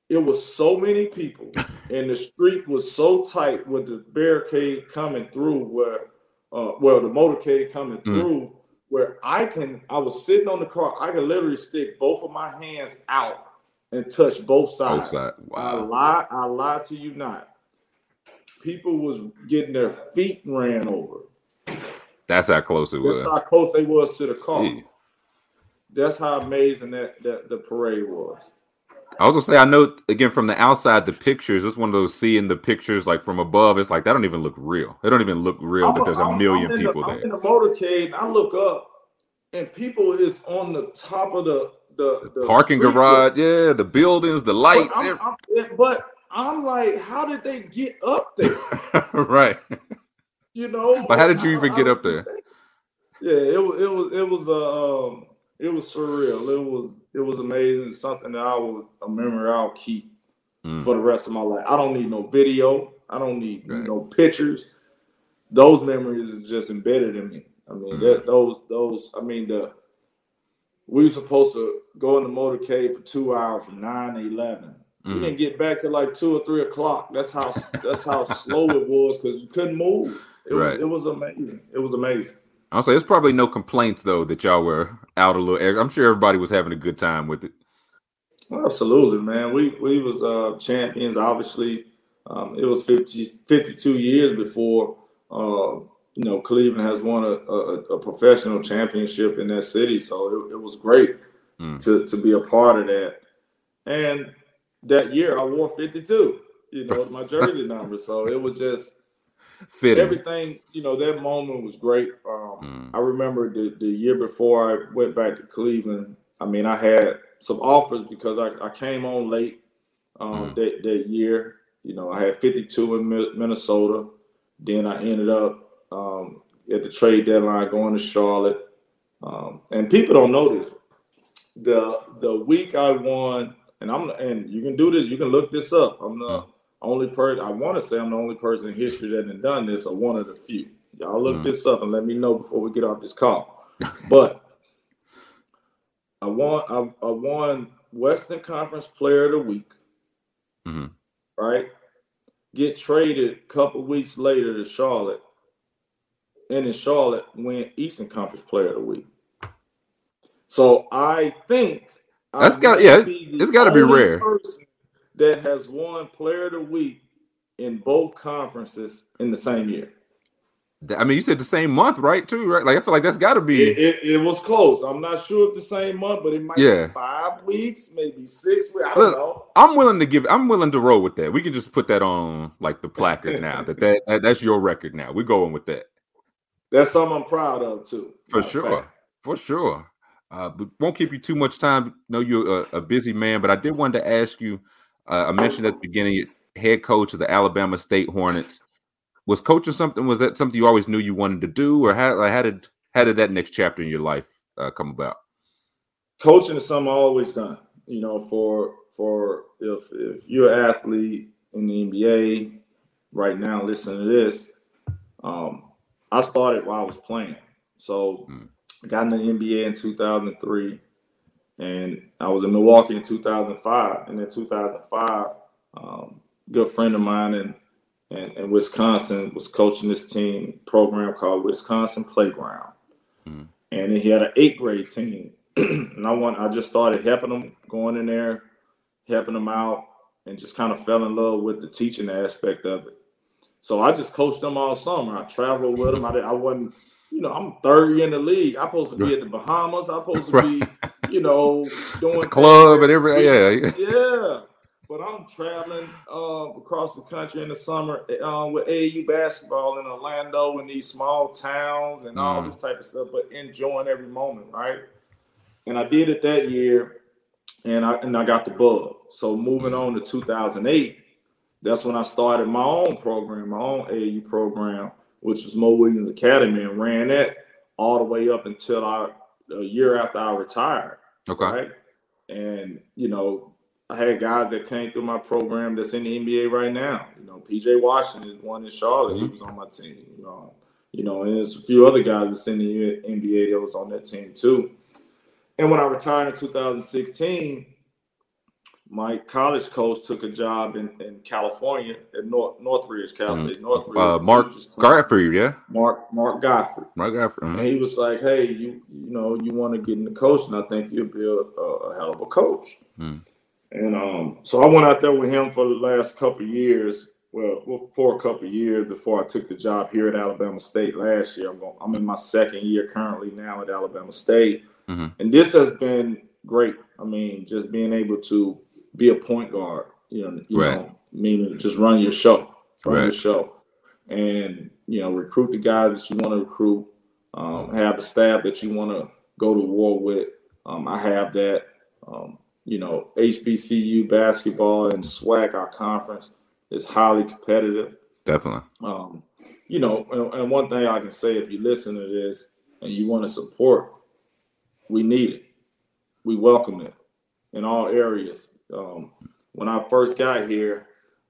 B: it was so many people and the street was so tight with the barricade coming through where uh well the motorcade coming mm. through where I can I was sitting on the car, I can literally stick both of my hands out and touch both sides. Both sides. Wow. I lie, I lie to you not. People was getting their feet ran over.
A: That's how close it was.
B: That's how close they was to the car. Yeah. That's how amazing that, that the parade was.
A: I was gonna say, I know again from the outside, the pictures. It's one of those seeing the pictures like from above. It's like that don't even look real. It don't even look real I'm, that there's a 1000000 people
B: the,
A: there.
B: I'm in the motorcade, and I look up, and people is on the top of the the,
A: the parking garage. Yeah, the buildings, the lights.
B: But I'm, I'm, but I'm, like, how did they get up there?
A: right.
B: You know.
A: But how did you even get up there?
B: Yeah, it was it was it was a uh, um, it was surreal. It was it was amazing. Something that I will a memory I'll keep mm. for the rest of my life. I don't need no video. I don't need right. no pictures. Those memories is just embedded in me. I mean, mm. that those those. I mean, the we were supposed to go in the motorcade for two hours from nine to eleven. Mm. We didn't get back to like two or three o'clock. That's how that's how slow it was because you couldn't move. It, right. was, it was amazing. It was amazing.
A: I'll say it's probably no complaints though that y'all were out a little. I'm sure everybody was having a good time with it.
B: Well, absolutely, man. We we was uh, champions. Obviously, um, it was 50, 52 years before uh, you know Cleveland has won a, a, a, professional championship in that city. So it, it was great mm. to to be a part of that. And that year, I wore 52. You know, my jersey number. So it was just Fitting. Everything, you know, that moment was great. Um, mm. I remember the, the year before I went back to Cleveland. I mean, I had some offers because I, I came on late um, mm. that, that year. You know, I had 52 in Minnesota. Then I ended up um, at the trade deadline going to Charlotte. Um, and people don't know this. The the week I won, and I'm and you can do this, you can look this up. I'm the mm only person I want to say I'm the only person in history that has done this, or one of the few. Y'all look mm this up and let me know before we get off this call. but I won I, I, won Western Conference Player of the Week. Mm-hmm. Right? Get traded a couple weeks later to Charlotte. And in Charlotte win Eastern Conference Player of the Week. So I think
A: that's got yeah, it's got to be rare. Person
B: that has won Player of the Week in both conferences in the same year.
A: I mean, you said the same month, right? Too, right? Like I feel like that's got to be.
B: It, it, it, was close. I'm not sure if the same month, but it might yeah. be five weeks, maybe six weeks. I don't Look, know.
A: I'm willing to give. I'm willing to roll with that. We can just put that on like the placard now. that, that that's your record now. We're going with that.
B: That's something I'm proud of too.
A: For sure. Fact. For sure. Uh, but won't keep you too much time. know you're a, a busy man, but I did want to ask you uh, I mentioned at the beginning, head coach of the Alabama State Hornets. Was coaching something? Was that something you always knew you wanted to do, or how, how did how did that next chapter in your life uh, come about?
B: Coaching is something I always done. you know, for for if if you're an athlete in the NBA right now, listen to this. Um, I started while I was playing, so mm. I got in the NBA in 2003, and I was in Milwaukee in 2005. And in 2005, um, good friend of mine in, in, in Wisconsin was coaching this team program called Wisconsin Playground, mm. and he had an eighth grade team. and I want I just started helping them, going in there, helping them out, and just kind of fell in love with the teaching aspect of it. So I just coached them all summer. I traveled with them. I, did, I wasn't, you know, I'm third in the league. I'm supposed to be at the Bahamas. I'm supposed to be, you know, doing
A: the club and every yeah,
B: yeah. But I'm traveling uh, across the country in the summer uh, with AAU basketball in Orlando in these small towns and all mm. this type of stuff, but enjoying every moment, right? And I did it that year, and I and I got the bug. So moving on to 2008, that's when I started my own program, my own AAU program, which was Mo Williams Academy, and ran that all the way up until I a year after I retired.
A: Okay.
B: Right? And you know, I had guys that came through my program that's in the NBA right now. You know, PJ Washington is one in Charlotte. Mm-hmm. He was on my team. You know, you know, and there's a few other guys that's in the NBA that was on that team too. And when I retired in 2016, my college coach took a job in, in California at North Northridge, Cal mm-hmm. State Northridge.
A: Uh, Mark Gottfried, yeah.
B: Mark Mark Gottfried.
A: Mark Gottfried.
B: Mm-hmm. And he was like, "Hey, you you know you want to get in the coaching? I think you'll be a, a hell of a coach." Mm. And um, so I went out there with him for the last couple years. Well, for a couple years before I took the job here at Alabama State last year. I'm going, I'm in my second year currently now at Alabama State, mm-hmm. and this has been great. I mean, just being able to be a point guard. You know, you right. know, meaning just run your show, run right. your show, and you know, recruit the guys that you want to recruit. Um, have a staff that you want to go to war with. Um, I have that. Um, you know, HBCU basketball and SWAC, our conference, is highly competitive.
A: Definitely.
B: Um, you know, and, and, one thing I can say, if you listen to this and you want to support, we need it. We welcome it in all areas. Um, when I first got here,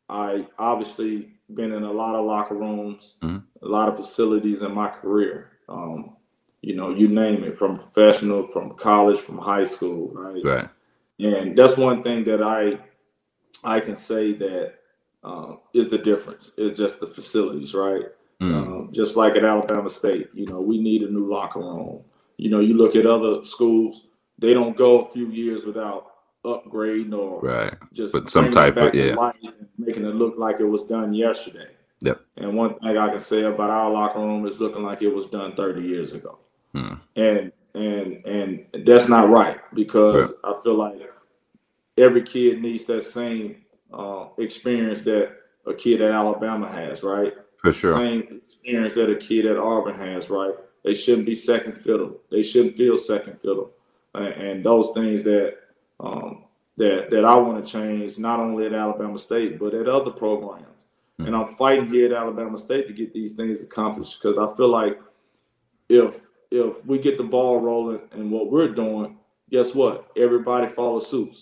B: I obviously been in a lot of locker rooms, mm-hmm. a lot of facilities in my career. Um, you know, you name it, from professional, from college, from high school, right?
A: Right.
B: And that's one thing that I I can say that uh, is the difference. It's just the facilities, right? Mm. Um, just like at Alabama State, you know, we need a new locker room. You know, you look at other schools, they don't go a few years without upgrading or
A: right. just but some type of yeah,
B: making it look like it was done yesterday.
A: Yep.
B: And one thing I can say about our locker room is looking like it was done 30 years ago. Hmm. And and and that's not right because right. I feel like every kid needs that same uh, experience that a kid at Alabama has, right?
A: For sure.
B: Same experience that a kid at Auburn has, right? They shouldn't be second fiddle. They shouldn't feel second fiddle, and, and those things that um, that that I want to change not only at Alabama State but at other programs. Mm-hmm. And I'm fighting here at Alabama State to get these things accomplished because I feel like if if we get the ball rolling and what we're doing, guess what? Everybody follows suit.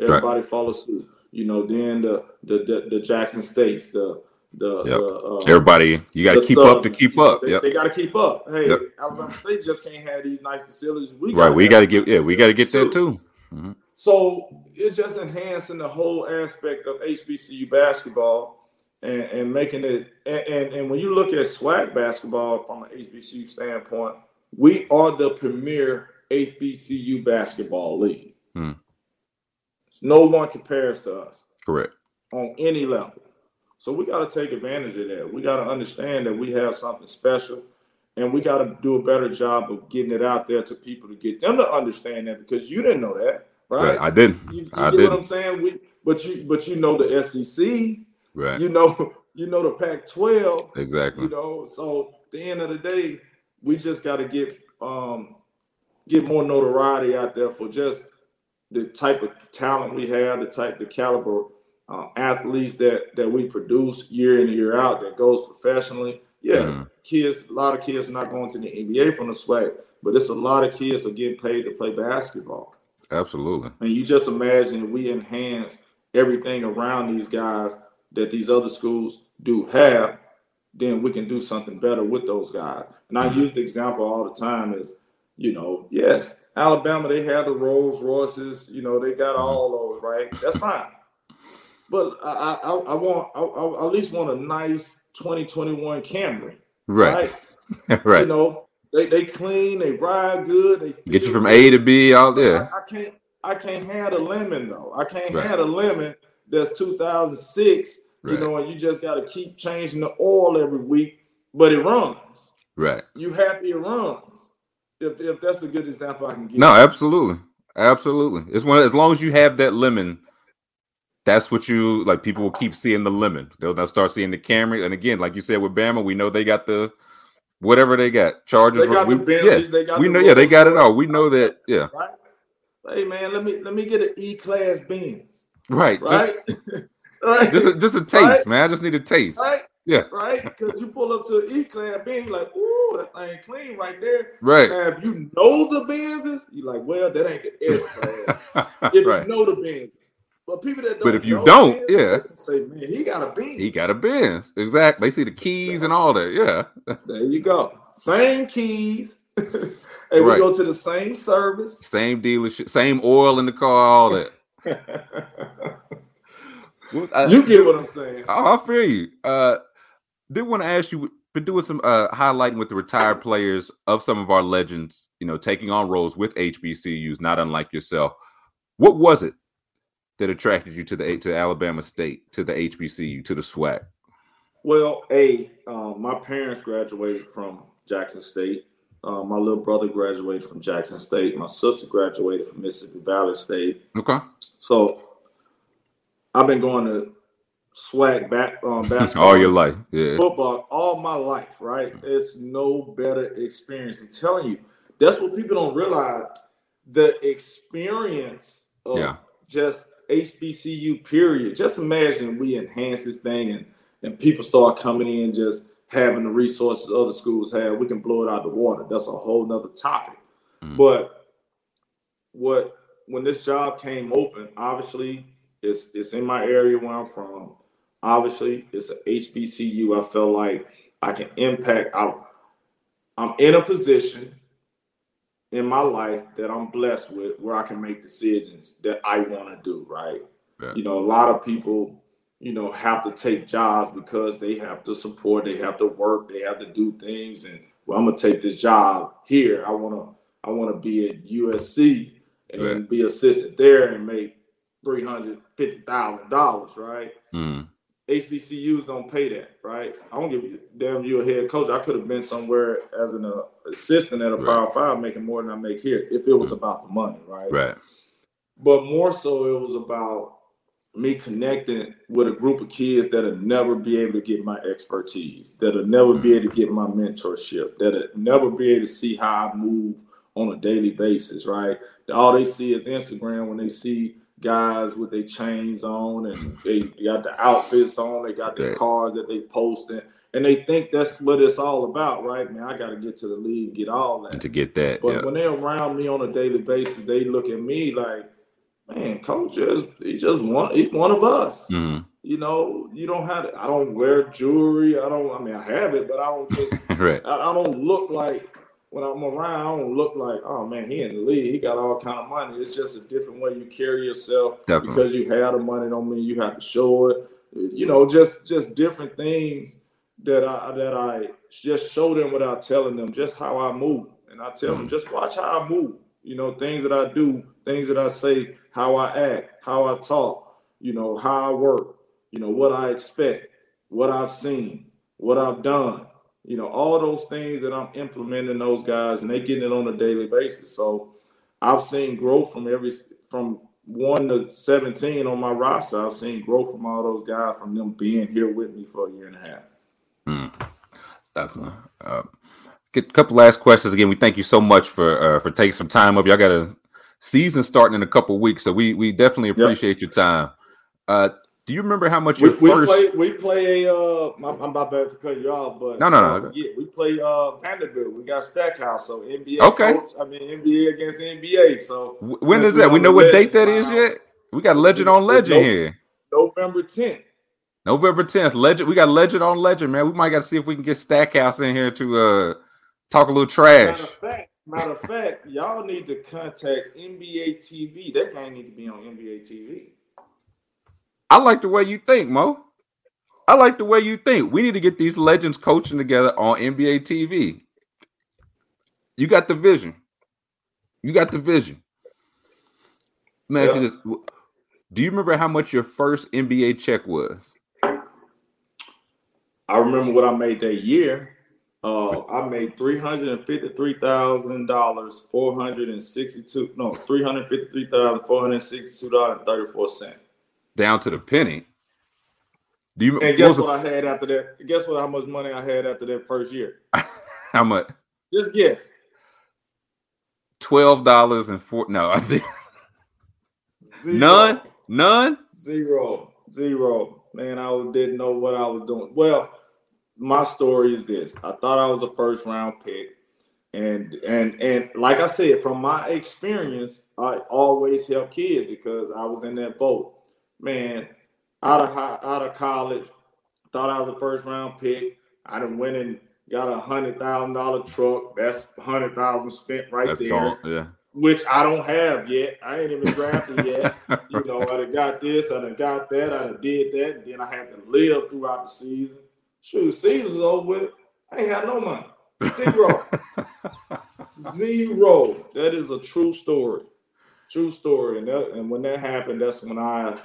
B: Everybody right. follows suit. You know, then the the the, the Jackson States, the the,
A: yep. the uh, everybody you got to keep up to keep up.
B: They,
A: yep.
B: they got to keep up. Hey, yep. Alabama State just can't have these nice facilities.
A: We right, we got to get yeah, we got to get that too.
B: Mm-hmm. So it's just enhancing the whole aspect of HBCU basketball and, and making it. And, and, and when you look at SWAC basketball from an HBCU standpoint, we are the premier HBCU basketball league. Hmm. No one compares to us.
A: Correct.
B: On any level. So we got to take advantage of that. We got to understand that we have something special and we got to do a better job of getting it out there to people to get them to understand that because you didn't know that right?
A: I didn't.
B: You, you
A: I
B: get
A: didn't.
B: what I'm saying? We, but you, but you know the SEC,
A: right?
B: You know, you know the Pac-12,
A: exactly.
B: You know, so at the end of the day, we just got to get um get more notoriety out there for just the type of talent we have, the type, the caliber uh, athletes that that we produce year in and year out that goes professionally. Yeah, mm-hmm. kids, a lot of kids are not going to the NBA from the SWAC, but it's a lot of kids are getting paid to play basketball.
A: Absolutely.
B: And you just imagine we enhance everything around these guys that these other schools do have, then we can do something better with those guys. And I mm-hmm. use the example all the time is, you know, yes, Alabama, they have the Rolls Royces, you know, they got mm-hmm. all those, right? That's fine. But I, I, I want, I, I at least want a nice 2021 Camry,
A: right? Right. right.
B: You know, they, they clean, they ride good, they
A: get you from A to B out there.
B: I, I can't I can't have a lemon though. I can't right. have a lemon that's 2006. Right. You know, and you just got to keep changing the oil every week, but it runs.
A: Right.
B: You happy it runs. If, if that's a good example I can give.
A: No, absolutely, absolutely. It's one as long as you have that lemon. That's what you like. People will keep seeing the lemon. They'll, they'll start seeing the Camry. And again, like you said with Bama, we know they got the whatever they got. Charges.
B: They got
A: we,
B: the yeah, they got
A: we know. Yeah, they got it all. We know that. Yeah.
B: Right. Hey man, let me let me get an E class Benz.
A: Right.
B: Right.
A: Just, right. Just a, just a taste, right? man. I just need a taste.
B: Right.
A: Yeah.
B: Right. Because you pull up to an E class Benz, like, ooh, that thing clean right there.
A: Right.
B: Now, if you know the Benzes, you're like, well, that ain't the S class. if right. you know the Benzes. But people that don't
A: But if you don't, Benz, yeah.
B: Say, man, he got a Benz.
A: He got a Benz. Exactly. They see the keys and all that. Yeah.
B: There you go. Same keys. and right. we go to the same service,
A: same dealership, same oil in the car, all that.
B: I, you get what I'm saying.
A: I, I feel you. Uh, did want to ask you, been doing some uh, highlighting with the retired players of some of our legends, you know, taking on roles with HBCUs, not unlike yourself. What was it that attracted you to the to Alabama State, to the HBCU, to the SWAC?
B: Well, a um, my parents graduated from Jackson State. Uh, my little brother graduated from Jackson State. My sister graduated from Mississippi Valley State.
A: Okay.
B: So I've been going to SWAC back um, basketball
A: all your life, yeah.
B: Football all my life, right? It's no better experience. I'm telling you, that's what people don't realize. The experience of yeah. Just HBCU period. Just imagine we enhance this thing and and people start coming in just having the resources other schools have, we can blow it out the water. That's a whole nother topic. Mm. But what when this job came open, obviously it's it's in my area where I'm from. Obviously, it's a HBCU. I felt like I can impact. I, I'm in a position in my life that I'm blessed with where I can make decisions that I want to do. Right. Yeah. You know, a lot of people you know, have to take jobs because they have to support, they have to work, they have to do things. And well, I'm gonna take this job here. I wanna I wanna be at USC and right. be assistant there and make three hundred fifty thousand dollars, right?
A: Mm.
B: HBCUs don't pay that, right? I don't give you damn you a head coach. I could have been somewhere as an uh, assistant at a right. Power Five making more than I make here if it was mm. about the money, right?
A: Right.
B: But more so, it was about me connecting with a group of kids that'll never be able to get my expertise, that'll never be able to get my mentorship, that'll never be able to see how I move on a daily basis, right? All they see is Instagram when they see guys with their chains on and they got the outfits on, they got their cars that they posting, and they think that's what it's all about, right? Man, I got to get to the league, get all that.
A: to get that.
B: But
A: yeah.
B: when they're around me on a daily basis, they look at me like, man, coach just he just one he one of us.
A: Mm-hmm.
B: You know, you don't have to, I don't wear jewelry. I don't. I mean, I have it, but I don't. Just,
A: right.
B: I, I, don't look like when I'm around. I don't look like, oh man, he in the league. He got all kind of money. It's just a different way you carry yourself.
A: Definitely.
B: Because you have the money don't mean you have to show it. You know, just just different things that I that I just show them without telling them just how I move. And I tell mm-hmm. them just watch how I move. You know, things that I do, things that I say how I act, how I talk, you know, how I work, you know, what I expect, what I've seen, what I've done, you know, all those things that I'm implementing those guys and they getting it on a daily basis. So I've seen growth from every from one to 17 on my roster. I've seen growth from all those guys from them being here with me for a year and a half.
A: Hmm. Definitely. Uh, get a couple last questions again. We thank you so much for uh, for taking some time up. Y'all got a season starting in a couple weeks, so we we definitely appreciate yep. your time. Uh, Do you remember how much
B: we, we
A: first?
B: play we play a uh I'm, I'm about to cut you off, but
A: No, no, no.
B: don't we play uh Vanderbilt. We got Stackhouse, so NBA
A: Okay.
B: coach, I mean NBA against NBA. So
A: Wh- When
B: since
A: that?
B: we
A: know what date that is yet. We got legend on legend
B: no-
A: here.
B: November 10th.
A: November 10th. Legend. We got legend on legend, man. We might got to see if we can get Stackhouse in here to uh talk a little trash.
B: Matter of fact, matter of fact, y'all need to contact NBA TV. That game need to be on NBA TV.
A: I like the way you think, Mo. I like the way you think. We need to get these legends coaching together on NBA TV. You got the vision. You got the vision. Man,
B: Yeah.
A: Do you remember how much your first NBA check was?
B: I remember what I made that year. Uh, I made three hundred and fifty-three thousand dollars, four hundred and sixty-two. No, three hundred fifty-three thousand four hundred sixty-two dollars and thirty-four cents.
A: Down to the penny. Do you
B: And guess
A: the-
B: what I had after that? Guess what? How much money I had after that first year?
A: how much?
B: Just guess.
A: Twelve dollars and four. No, I see
B: Zero.
A: none. None.
B: Zero. Zero. Man, I didn't know what I was doing. Well, my story is this. I thought I was a first round pick. And and and like I said, from my experience, I always help kids because I was in that boat. Man, out of high, out of college, thought I was a first round pick. I done went and got a hundred thousand dollar truck. That's hundred thousand spent right
A: That's
B: there
A: gone. Yeah.
B: which I don't have yet. I ain't even drafted yet. You know, I done got this, I done got that, I done did that, and then I had to live throughout the season. Shoot, season was over with. I ain't had no money. Zero. Zero. That is a true story. True story. And that, and when that happened, that's when I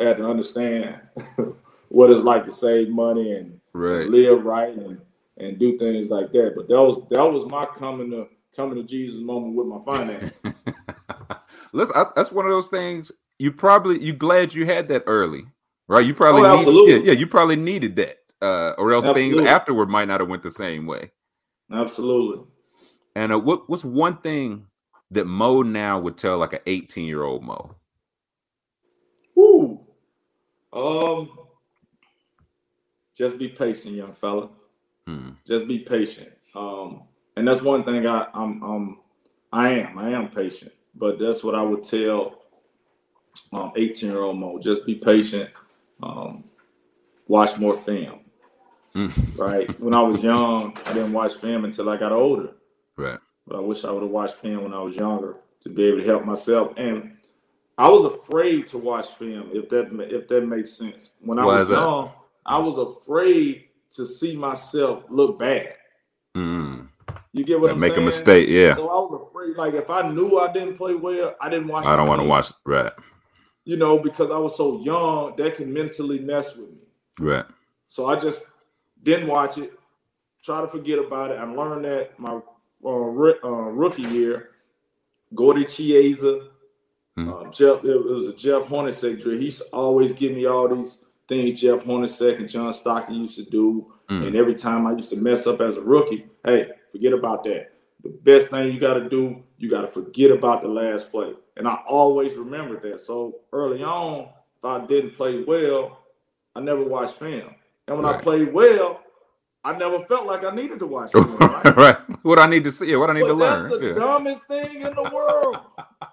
B: had to understand what it's like to save money and
A: right.
B: live right and and do things like that. But that was that was my coming to coming to Jesus moment with my finance.
A: Listen, I, that's one of those things. You probably you glad you had that early, right? You probably
B: Oh, absolutely.
A: yeah, yeah, you probably needed that, uh, or else things afterward might not have went the same way.
B: Absolutely.
A: And uh, what what's one thing that Mo now would tell like an 18 year old Mo?
B: Um, just be patient, young fella.
A: Hmm.
B: Just be patient. Um, and that's one thing I, I'm, um, I am. I am patient. But that's what I would tell um, 18 year old Mo. Just be patient. Um, watch more film.
A: Mm.
B: Right. When I was young, I didn't watch film until I got older.
A: Right.
B: but I wish I would have watched film when I was younger to be able to help myself. And I was afraid to watch film, if that if that makes sense. When I
A: Why
B: was young, I was afraid to see myself look bad.
A: Mm.
B: You get what
A: Like
B: I'm
A: make
B: saying?
A: Make a mistake. Yeah.
B: So I was afraid, like if I knew I didn't play well, I didn't watch.
A: I don't want to watch. Right.
B: You know, because I was so young, that could mentally mess with me.
A: Right.
B: So I just didn't watch it, try to forget about it. I learned that my uh, uh, rookie year, Gordie Chiesa,
A: Mhm.
B: uh, Jeff, it was a Jeff Hornacek drill. He used to always give me all these things Jeff Hornacek and John Stockton used to do.
A: Mm.
B: And every time I used to mess up as a rookie, hey, forget about that. The best thing you got to do, you got to forget about the last play. And I always remembered that. So early on, if I didn't play well, I never watched film. And when I played well, I never felt like I needed to watch film. Right?
A: right. What I need to see. What I need
B: but
A: to learn.
B: that's the
A: Yeah.
B: dumbest thing in the world.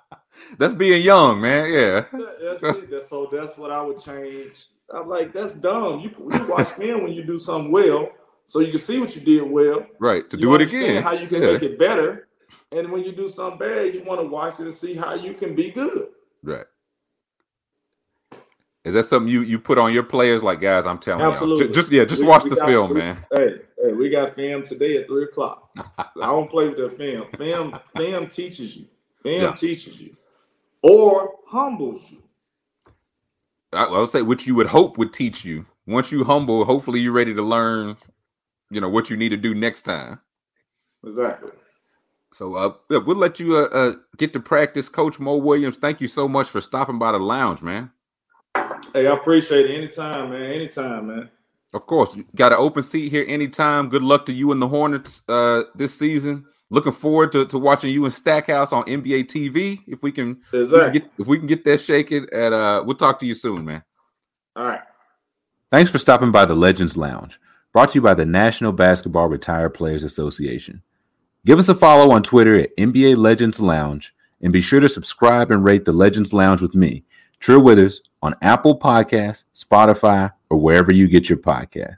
A: That's being young, man. Yeah.
B: That- That's. That's, so that's what I would change. I'm like, that's dumb. You, you watch film when you do something well, so you can see what you did well.
A: Right. To
B: You
A: do it again.
B: How you can
A: Yeah.
B: make it better. And when you do something bad, you want to watch it and see how you can be good.
A: Right. Is that something you you put on your players? Like, guys, I'm telling you,
B: Absolutely.
A: just yeah, just
B: We-
A: watch
B: we
A: the
B: got-
A: film,
B: we-
A: man.
B: Hey, hey, we got film today at three o'clock. I don't play with that film. Film, film teaches you. Film
A: Yeah.
B: teaches you, or humbles you.
A: I, I would say which you would hope would teach you. Once you humble, hopefully you're ready to learn. You know what you need to do next time.
B: Exactly.
A: So uh, we'll let you uh, uh get to practice, Coach Mo Williams. Thank you so much for stopping by the lounge, man.
B: Hey, I appreciate it. Anytime, man. Anytime, man.
A: Of course, you got an open seat here anytime. Good luck to you and the Hornets uh this season. Looking forward to, to watching you in Stackhouse on NBA TV. If we can, we can
B: Exactly.
A: get, if we can get that shaken, at uh, we'll talk to you soon, man.
B: All right.
A: Thanks for stopping by the Legends Lounge, brought to you by the National Basketball Retired Players Association. Give us a follow on Twitter at NBA Legends Lounge, and be sure to subscribe and rate the Legends Lounge with me, Trill Withers, on Apple Podcasts, Spotify, or wherever you get your podcasts.